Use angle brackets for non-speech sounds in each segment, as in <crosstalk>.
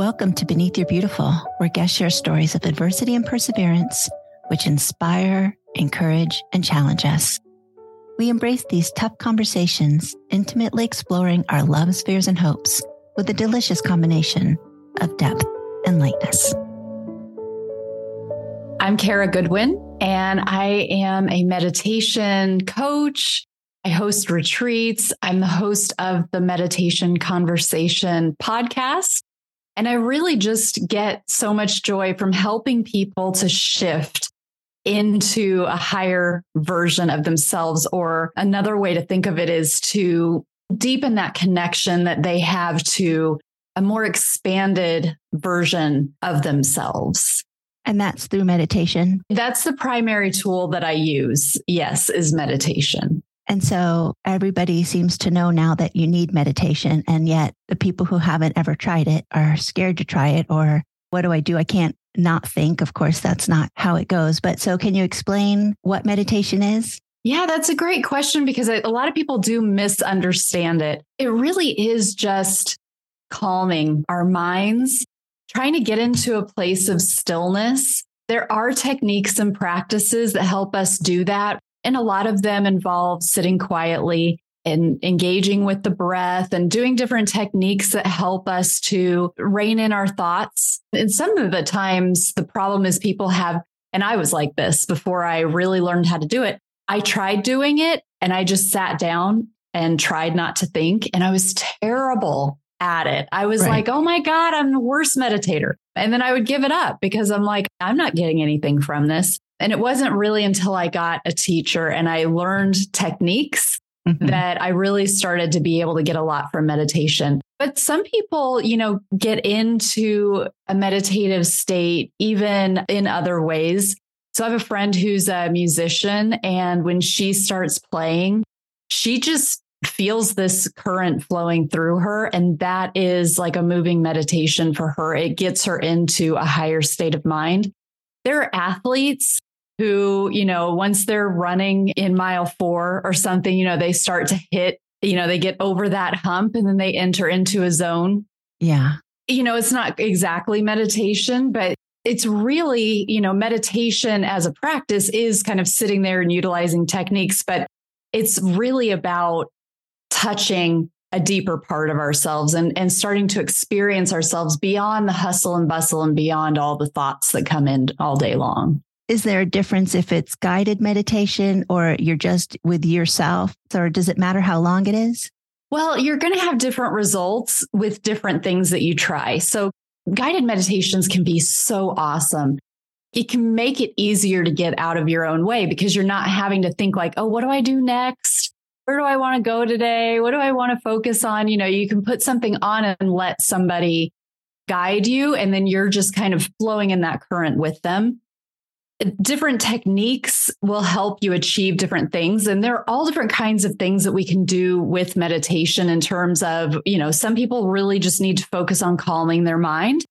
Welcome to Beneath Your Beautiful, where guests share stories of adversity and perseverance, which inspire, encourage, and challenge us. We embrace these tough conversations, intimately exploring our loves, fears, and hopes with a delicious combination of depth and lightness. I'm Kara Goodwin, and I am a meditation coach. I host retreats. I'm the host of the Meditation Conversation podcast. And I really just get so much joy from helping people to shift into a higher version of themselves. Or another way to think of it is to deepen that connection that they have to a more expanded version of themselves. And that's through meditation. That's the primary tool that I use. Yes, is meditation. And so everybody seems to know now that you need meditation. And yet the people who haven't ever tried it are scared to try it. Or what do I do? I can't not think. Of course, that's not how it goes. But so can you explain what meditation is? Yeah, that's a great question because a lot of people do misunderstand it. It really is just calming our minds, trying to get into a place of stillness. There are techniques and practices that help us do that. And a lot of them involve sitting quietly and engaging with the breath and doing different techniques that help us to rein in our thoughts. And some of the times, the problem is people have, and I was like this before I really learned how to do it. I tried doing it and I just sat down and tried not to think, and I was terrible at it. I was right. like, oh my God, I'm the worst meditator. And then I would give it up because I'm like, I'm not getting anything from this. And it wasn't really until I got a teacher and I learned techniques mm-hmm. that I really started to be able to get a lot from meditation. But some people, you know, get into a meditative state even in other ways. So I have a friend who's a musician, and when she starts playing, she just feels this current flowing through her. And that is like a moving meditation for her. It gets her into a higher state of mind. There are athletes who, you know, once they're running in mile four or something, you know, they start to hit, you know, they get over that hump and then they enter into a zone. Yeah. You know, it's not exactly meditation, but it's really, you know, meditation as a practice is kind of sitting there and utilizing techniques, but it's really about touching a deeper part of ourselves and, and starting to experience ourselves beyond the hustle and bustle and beyond all the thoughts that come in all day long. Is there a difference if it's guided meditation or you're just with yourself? Or does it matter how long it is? Well, you're going to have different results with different things that you try. So, guided meditations can be so awesome. It can make it easier to get out of your own way because you're not having to think, like, oh, what do I do next? Where do I want to go today? What do I want to focus on? You know, you can put something on and let somebody guide you, and then you're just kind of flowing in that current with them different techniques will help you achieve different things. And there are all different kinds of things that we can do with meditation in terms of you know some people really just need to focus on calming their mind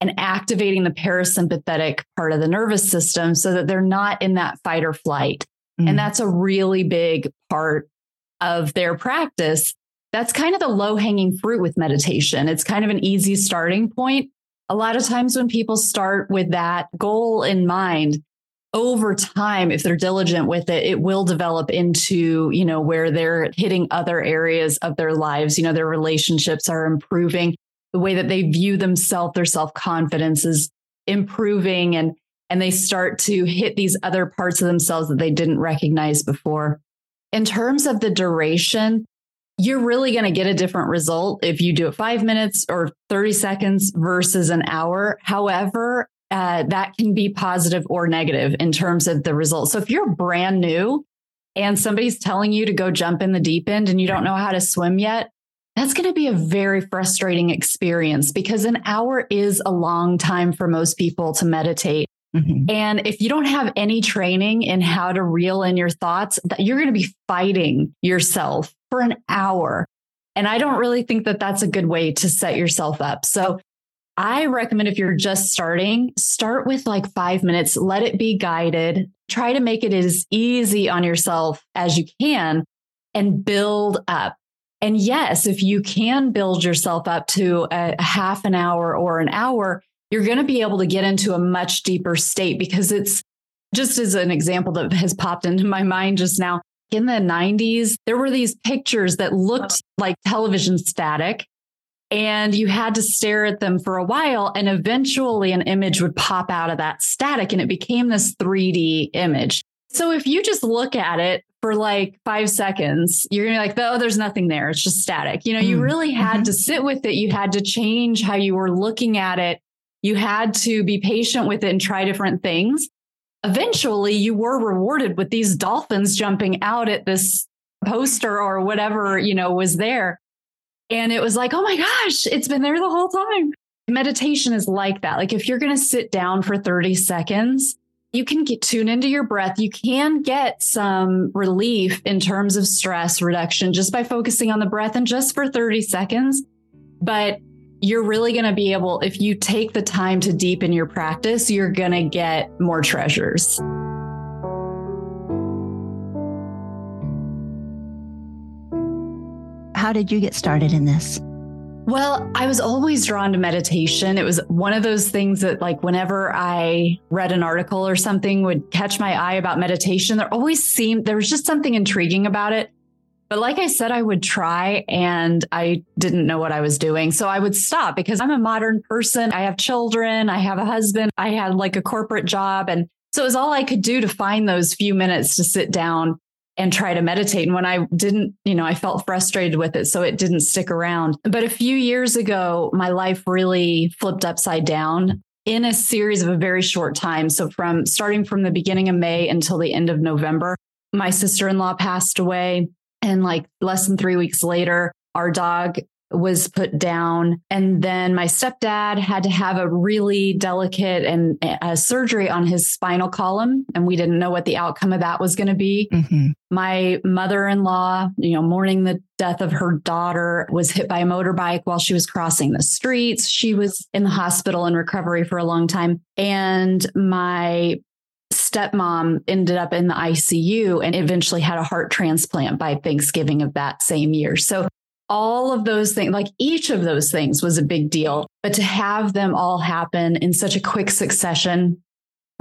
and activating the parasympathetic part of the nervous system so that they're not in that fight or flight. Mm. and that's a really big part of their practice. That's kind of the low hanging fruit with meditation. It's kind of an easy starting point. A lot of times when people start with that goal in mind over time if they're diligent with it it will develop into you know where they're hitting other areas of their lives. You know their relationships are improving. The way that they view themselves their self-confidence is improving and and they start to hit these other parts of themselves that they didn't recognize before. In terms of the duration you're really going to get a different result if you do it five minutes or 30 seconds versus an hour. However, uh, that can be positive or negative in terms of the results. So if you're brand new and somebody's telling you to go jump in the deep end and you don't know how to swim yet, that's going to be a very frustrating experience because an hour is a long time for most people to meditate. Mm-hmm. And if you don't have any training in how to reel in your thoughts, that you're going to be fighting yourself for an hour. And I don't really think that that's a good way to set yourself up. So I recommend if you're just starting, start with like five minutes, let it be guided. Try to make it as easy on yourself as you can and build up. And yes, if you can build yourself up to a half an hour or an hour, you're going to be able to get into a much deeper state because it's just as an example that has popped into my mind just now. In the 90s, there were these pictures that looked like television static, and you had to stare at them for a while. And eventually, an image would pop out of that static, and it became this 3D image. So if you just look at it for like five seconds, you're gonna be like, oh, there's nothing there. It's just static. You know, mm. you really had mm-hmm. to sit with it. You had to change how you were looking at it. You had to be patient with it and try different things. Eventually, you were rewarded with these dolphins jumping out at this poster or whatever, you know, was there. And it was like, oh my gosh, it's been there the whole time. Meditation is like that. Like if you're going to sit down for 30 seconds, you can get tune into your breath. You can get some relief in terms of stress reduction just by focusing on the breath and just for 30 seconds. But you're really going to be able, if you take the time to deepen your practice, you're going to get more treasures. How did you get started in this? Well, I was always drawn to meditation. It was one of those things that, like, whenever I read an article or something, would catch my eye about meditation. There always seemed there was just something intriguing about it. But like I said, I would try and I didn't know what I was doing. So I would stop because I'm a modern person. I have children. I have a husband. I had like a corporate job. And so it was all I could do to find those few minutes to sit down and try to meditate. And when I didn't, you know, I felt frustrated with it. So it didn't stick around. But a few years ago, my life really flipped upside down in a series of a very short time. So from starting from the beginning of May until the end of November, my sister in law passed away. And like less than three weeks later, our dog was put down. And then my stepdad had to have a really delicate and a surgery on his spinal column. And we didn't know what the outcome of that was going to be. Mm-hmm. My mother in law, you know, mourning the death of her daughter, was hit by a motorbike while she was crossing the streets. She was in the hospital in recovery for a long time. And my stepmom ended up in the ICU and eventually had a heart transplant by Thanksgiving of that same year. So all of those things, like each of those things was a big deal. But to have them all happen in such a quick succession,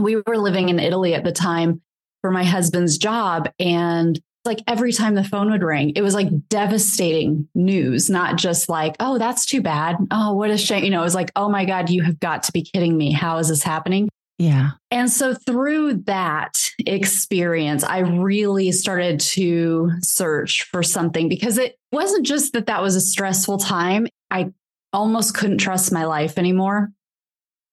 we were living in Italy at the time for my husband's job. And like every time the phone would ring, it was like devastating news, not just like, oh, that's too bad. Oh, what a shame. You know, it was like, oh my God, you have got to be kidding me. How is this happening? Yeah. And so through that experience, I really started to search for something because it wasn't just that that was a stressful time. I almost couldn't trust my life anymore.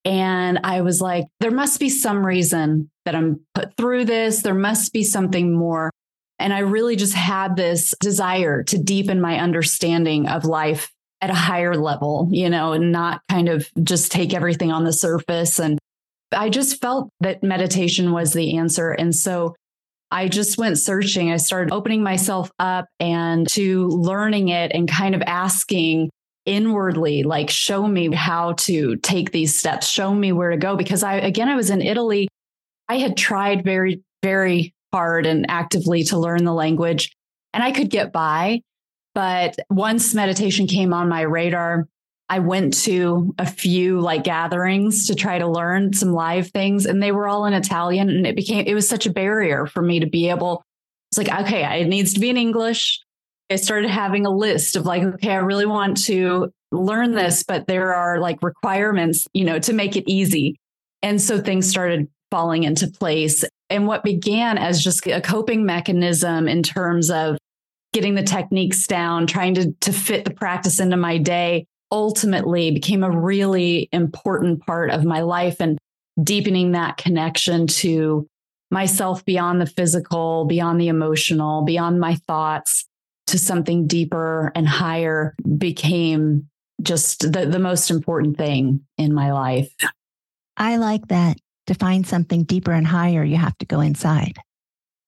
And I was like, there must be some reason that I'm put through this. There must be something more. And I really just had this desire to deepen my understanding of life at a higher level, you know, and not kind of just take everything on the surface and I just felt that meditation was the answer. And so I just went searching. I started opening myself up and to learning it and kind of asking inwardly, like, show me how to take these steps, show me where to go. Because I, again, I was in Italy. I had tried very, very hard and actively to learn the language and I could get by. But once meditation came on my radar, I went to a few like gatherings to try to learn some live things and they were all in Italian and it became it was such a barrier for me to be able it's like okay it needs to be in English. I started having a list of like okay I really want to learn this but there are like requirements you know to make it easy. And so things started falling into place. And what began as just a coping mechanism in terms of getting the techniques down trying to to fit the practice into my day ultimately became a really important part of my life and deepening that connection to myself beyond the physical, beyond the emotional, beyond my thoughts to something deeper and higher became just the, the most important thing in my life. I like that. To find something deeper and higher, you have to go inside.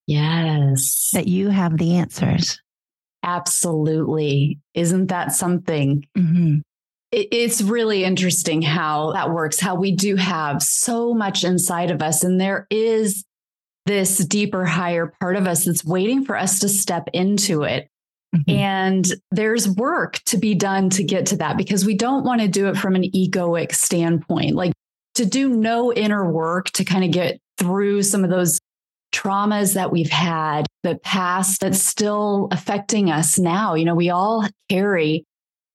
Yes. That you have the answers. Absolutely. Isn't that something? Mm-hmm it's really interesting how that works, how we do have so much inside of us. And there is this deeper, higher part of us that's waiting for us to step into it. Mm-hmm. And there's work to be done to get to that because we don't want to do it from an egoic standpoint. Like to do no inner work to kind of get through some of those traumas that we've had, the past that's still affecting us now. You know, we all carry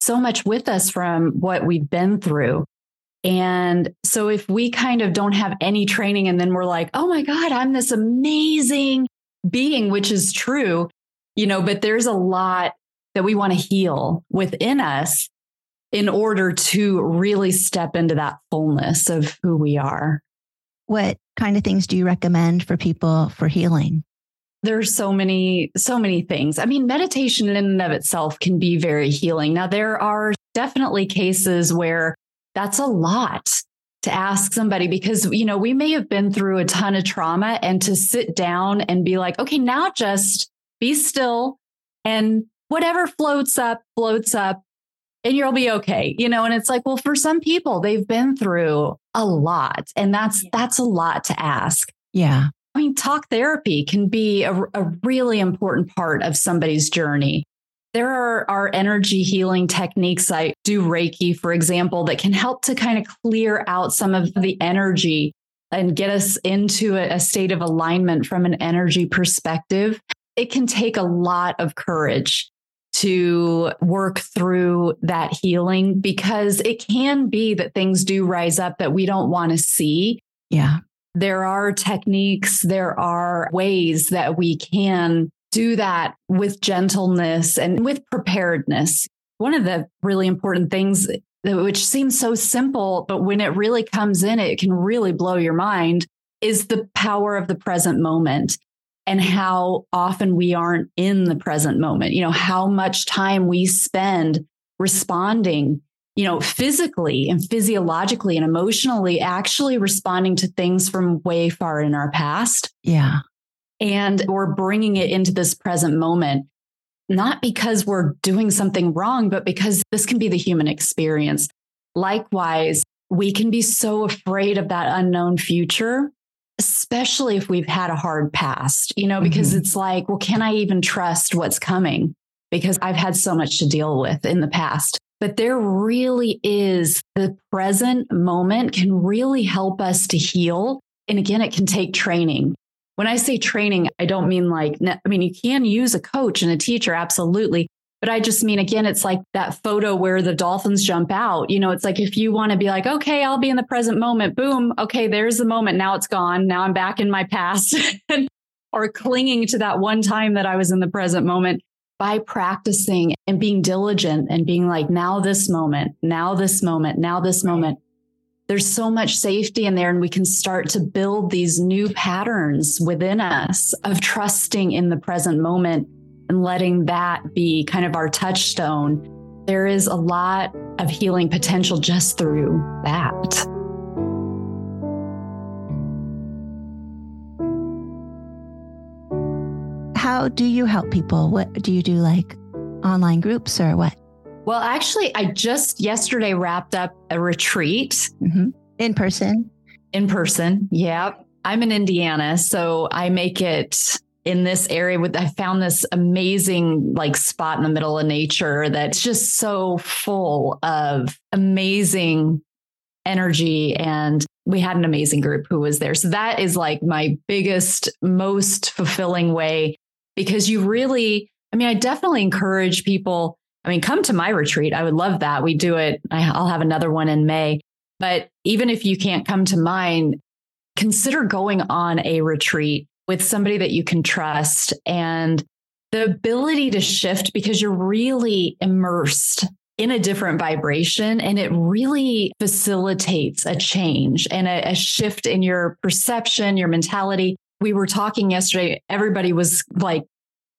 so much with us from what we've been through. And so if we kind of don't have any training and then we're like, oh my God, I'm this amazing being, which is true, you know, but there's a lot that we want to heal within us in order to really step into that fullness of who we are. What kind of things do you recommend for people for healing? There's so many, so many things. I mean, meditation in and of itself can be very healing. Now, there are definitely cases where that's a lot to ask somebody because, you know, we may have been through a ton of trauma and to sit down and be like, okay, now just be still and whatever floats up, floats up and you'll be okay. You know, and it's like, well, for some people, they've been through a lot and that's, that's a lot to ask. Yeah. I mean, talk therapy can be a, a really important part of somebody's journey. There are, are energy healing techniques. I do Reiki, for example, that can help to kind of clear out some of the energy and get us into a, a state of alignment from an energy perspective. It can take a lot of courage to work through that healing because it can be that things do rise up that we don't want to see. Yeah. There are techniques, there are ways that we can do that with gentleness and with preparedness. One of the really important things, which seems so simple, but when it really comes in, it can really blow your mind, is the power of the present moment and how often we aren't in the present moment. You know, how much time we spend responding, you know, physically and physiologically and emotionally, actually responding to things from way far in our past. Yeah. And we're bringing it into this present moment, not because we're doing something wrong, but because this can be the human experience. Likewise, we can be so afraid of that unknown future, especially if we've had a hard past, you know, because mm-hmm. it's like, well, can I even trust what's coming? Because I've had so much to deal with in the past. But there really is the present moment can really help us to heal. And again, it can take training. When I say training, I don't mean like, I mean, you can use a coach and a teacher, absolutely. But I just mean, again, it's like that photo where the dolphins jump out. You know, it's like if you want to be like, okay, I'll be in the present moment, boom, okay, there's the moment. Now it's gone. Now I'm back in my past. <laughs> or clinging to that one time that I was in the present moment by practicing and being diligent and being like, now this moment, now this moment, now this moment. There's so much safety in there and we can start to build these new patterns within us of trusting in the present moment and letting that be kind of our touchstone. There is a lot of healing potential just through that how do you help people what do you do like online groups or what well, actually, I just yesterday wrapped up a retreat mm-hmm. in person. In person. Yeah. I'm in Indiana. So I make it in this area with I found this amazing like spot in the middle of nature that's just so full of amazing energy and we had an amazing group who was there. So that is like my biggest most fulfilling way because you really I mean I definitely encourage people I mean, come to my retreat. I would love that. We do it. I'll have another one in May. But even if you can't come to mine, consider going on a retreat with somebody that you can trust and the ability to shift because you're really immersed in a different vibration and it really facilitates a change and a, a, shift in your perception, your mentality. We were talking yesterday, everybody was like,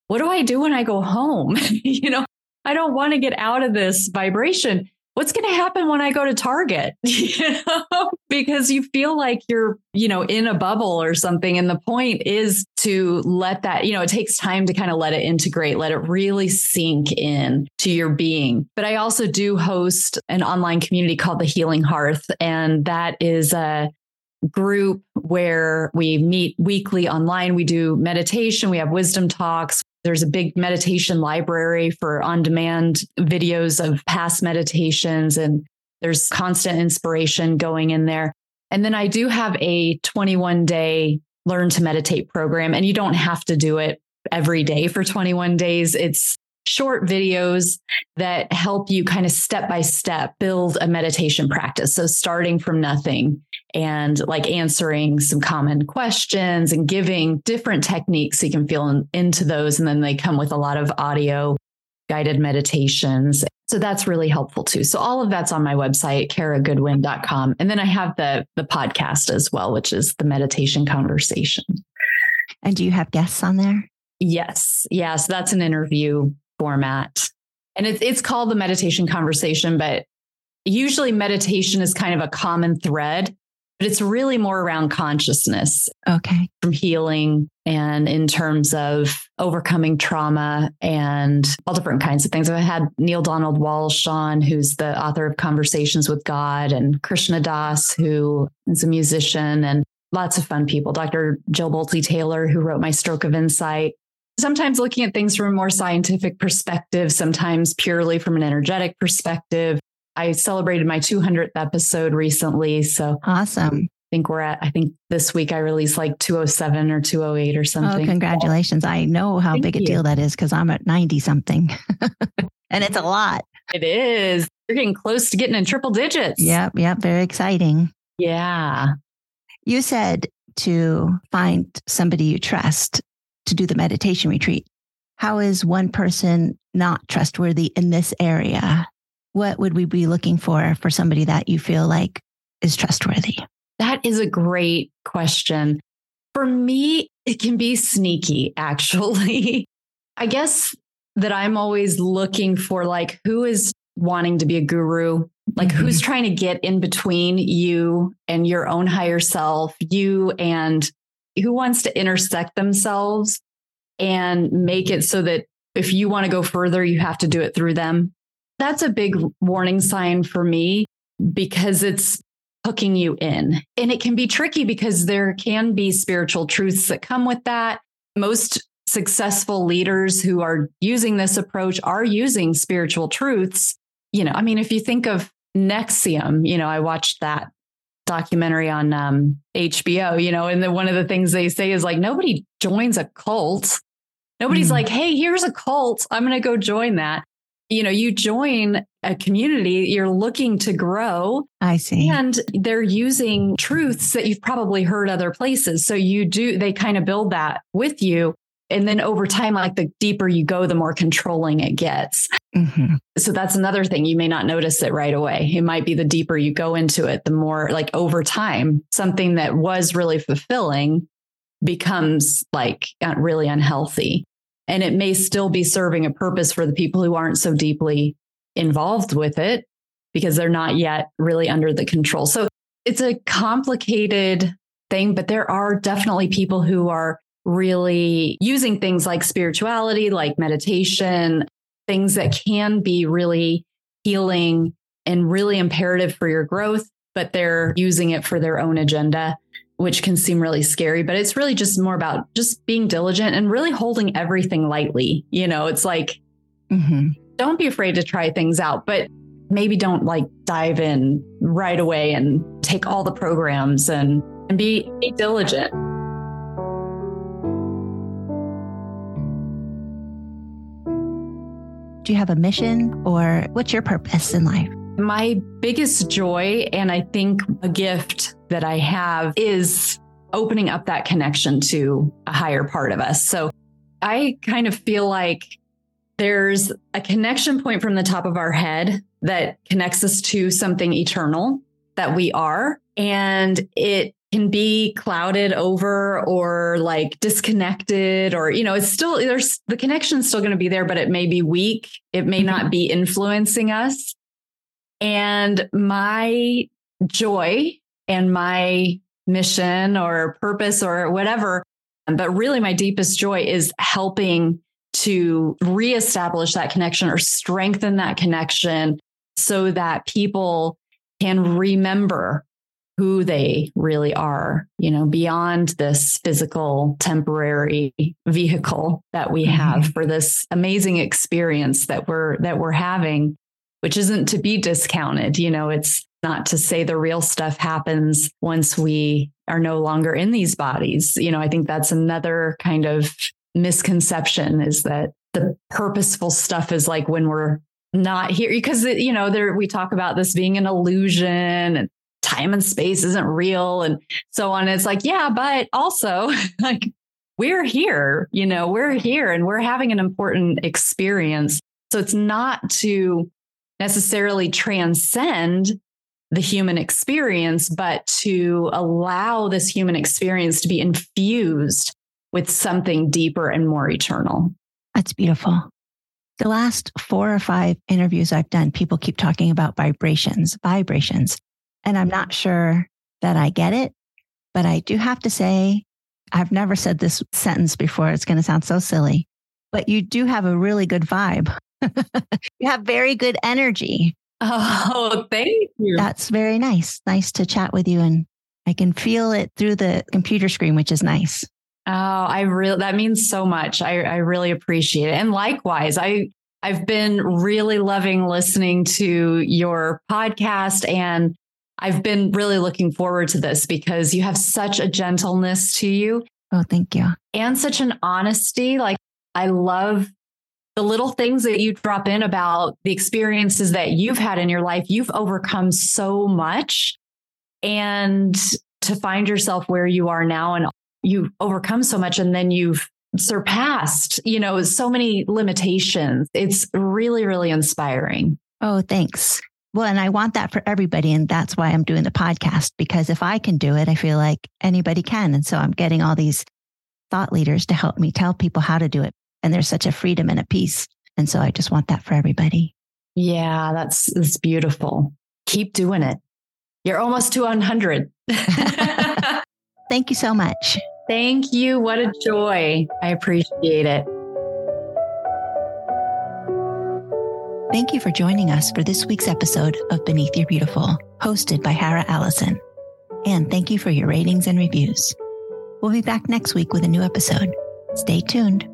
what do I do when I go home? <laughs> you know, I don't want to get out of this vibration. What's going to happen when I go to Target? <laughs> you know, because you feel like you're, you know, in a bubble or something. And the point is to let that, you know, it takes time to kind of let it integrate, let it really sink in to your being. But I also do host an online community called the Healing Hearth. And that is a group where we meet weekly online. We do meditation, we have wisdom talks, There's a big meditation library for on demand videos of past meditations, and there's constant inspiration going in there. And then I do have a 21 day learn to meditate program, and you don't have to do it every day for 21 days. It's short videos that help you kind of step by step build a meditation practice. So starting from nothing and like answering some common questions and giving different techniques so you can feel in, into those. And then they come with a lot of audio guided meditations. So that's really helpful too. So all of that's on my website, karagoodwin.com. And then I have the the podcast as well, which is the meditation conversation. And do you have guests on there? Yes. Yes. That's an interview format. And it's it's called the meditation conversation, but usually meditation is kind of a common thread, but it's really more around consciousness. Okay. From healing and in terms of overcoming trauma and all different kinds of things. I've had Neale Donald Walsch on, who's the author of Conversations with God, and Krishna Das, who is a musician, and lots of fun people. Dr. Jill Bolte Taylor, who wrote My Stroke of Insight sometimes looking at things from a more scientific perspective, sometimes purely from an energetic perspective. I celebrated my 200th episode recently. So awesome. I think we're at, I think this week I released like 207 or 208 or oh, something. Oh, congratulations. I know how Thank big a you. deal that is because I'm at 90 something <laughs> and it's a lot. It is. You're getting close to getting in triple digits. Yep. Yep. Very exciting. Yeah. You said to find somebody you trust to do the meditation retreat. How is one person not trustworthy in this area? What would we be looking for for somebody that you feel like is trustworthy? That is a great question. For me, it can be sneaky, <laughs> actually. I guess that I'm always looking for like who is wanting to be a guru, like mm-hmm. who's trying to get in between you and your own higher self, you and who wants to intersect themselves and make it so that if you want to go further, you have to do it through them. That's a big warning sign for me because it's hooking you in. And it can be tricky because there can be spiritual truths that come with that. Most successful leaders who are using this approach are using spiritual truths. You know, I mean, if you think of NXIVM, you know, I watched that documentary on um, HBO, you know, and then one of the things they say is like, nobody joins a cult. Nobody's mm. like, hey, here's a cult. I'm going to go join that. You know, you join a community, you're looking to grow. I see. And they're using truths that you've probably heard other places. So you do, they kind of build that with you. And then over time, like the deeper you go, the more controlling it gets. Mm-hmm. So that's another thing. You may not notice it right away. It might be the deeper you go into it, the more like over time, something that was really fulfilling becomes like really unhealthy. And it may still be serving a purpose for the people who aren't so deeply involved with it because they're not yet really under the control. So it's a complicated thing, but there are definitely people who are really using things like spirituality, like meditation, things that can be really healing and really imperative for your growth, but they're using it for their own agenda, which can seem really scary. But it's really just more about just being diligent and really holding everything lightly. You know, it's like, mm-hmm. don't be afraid to try things out, but maybe don't like dive in right away and take all the programs and, and be, be diligent. You have a mission or what's your purpose in life? My biggest joy, and I think a gift that I have, is opening up that connection to a higher part of us. So I kind of feel like there's a connection point from the top of our head that connects us to something eternal that we are. And it can be clouded over or like disconnected or you know it's still there's the connection's still going to be there but it may be weak it may mm-hmm. not be influencing us and my joy and my mission or purpose or whatever but really my deepest joy is helping to reestablish that connection or strengthen that connection so that people can remember who they really are, you know, beyond this physical temporary vehicle that we have mm-hmm. for this amazing experience that we're that we're having, which isn't to be discounted. You know, it's not to say the real stuff happens once we are no longer in these bodies. You know, I think that's another kind of misconception is that the purposeful stuff is like when we're not here because you know there we talk about this being an illusion and time and space isn't real and so on. It's like yeah but also <laughs> like we're here you know we're here and we're having an important experience. So it's not to necessarily transcend the human experience but to allow this human experience to be infused with something deeper and more eternal. That's beautiful. The last four or five interviews I've done, people keep talking about vibrations, vibrations. And I'm not sure that I get it, but I do have to say, I've never said this sentence before. It's going to sound so silly, but you do have a really good vibe. <laughs> you have very good energy. Oh, thank you. That's very nice. Nice to chat with you. And I can feel it through the computer screen, which is nice. Oh, I really that means so much. I, I really appreciate it. And likewise, I I've been really loving listening to your podcast and I've been really looking forward to this because you have such a gentleness to you. Oh, thank you. And such an honesty. Like I love the little things that you drop in about the experiences that you've had in your life. You've overcome so much. And to find yourself where you are now and you've overcome so much and then you've surpassed, you know, so many limitations. It's really, really inspiring. Oh, thanks. Well, and I want that for everybody. And that's why I'm doing the podcast, because if I can do it, I feel like anybody can. And so I'm getting all these thought leaders to help me tell people how to do it. And there's such a freedom and a peace. And so I just want that for everybody. Yeah, that's, that's beautiful. Keep doing it. You're almost to 100. <laughs> <laughs> Thank you so much. Thank you. What a joy. I appreciate it. Thank you for joining us for this week's episode of Beneath Your Beautiful, hosted by Hara Allison. And thank you for your ratings and reviews. We'll be back next week with a new episode. Stay tuned.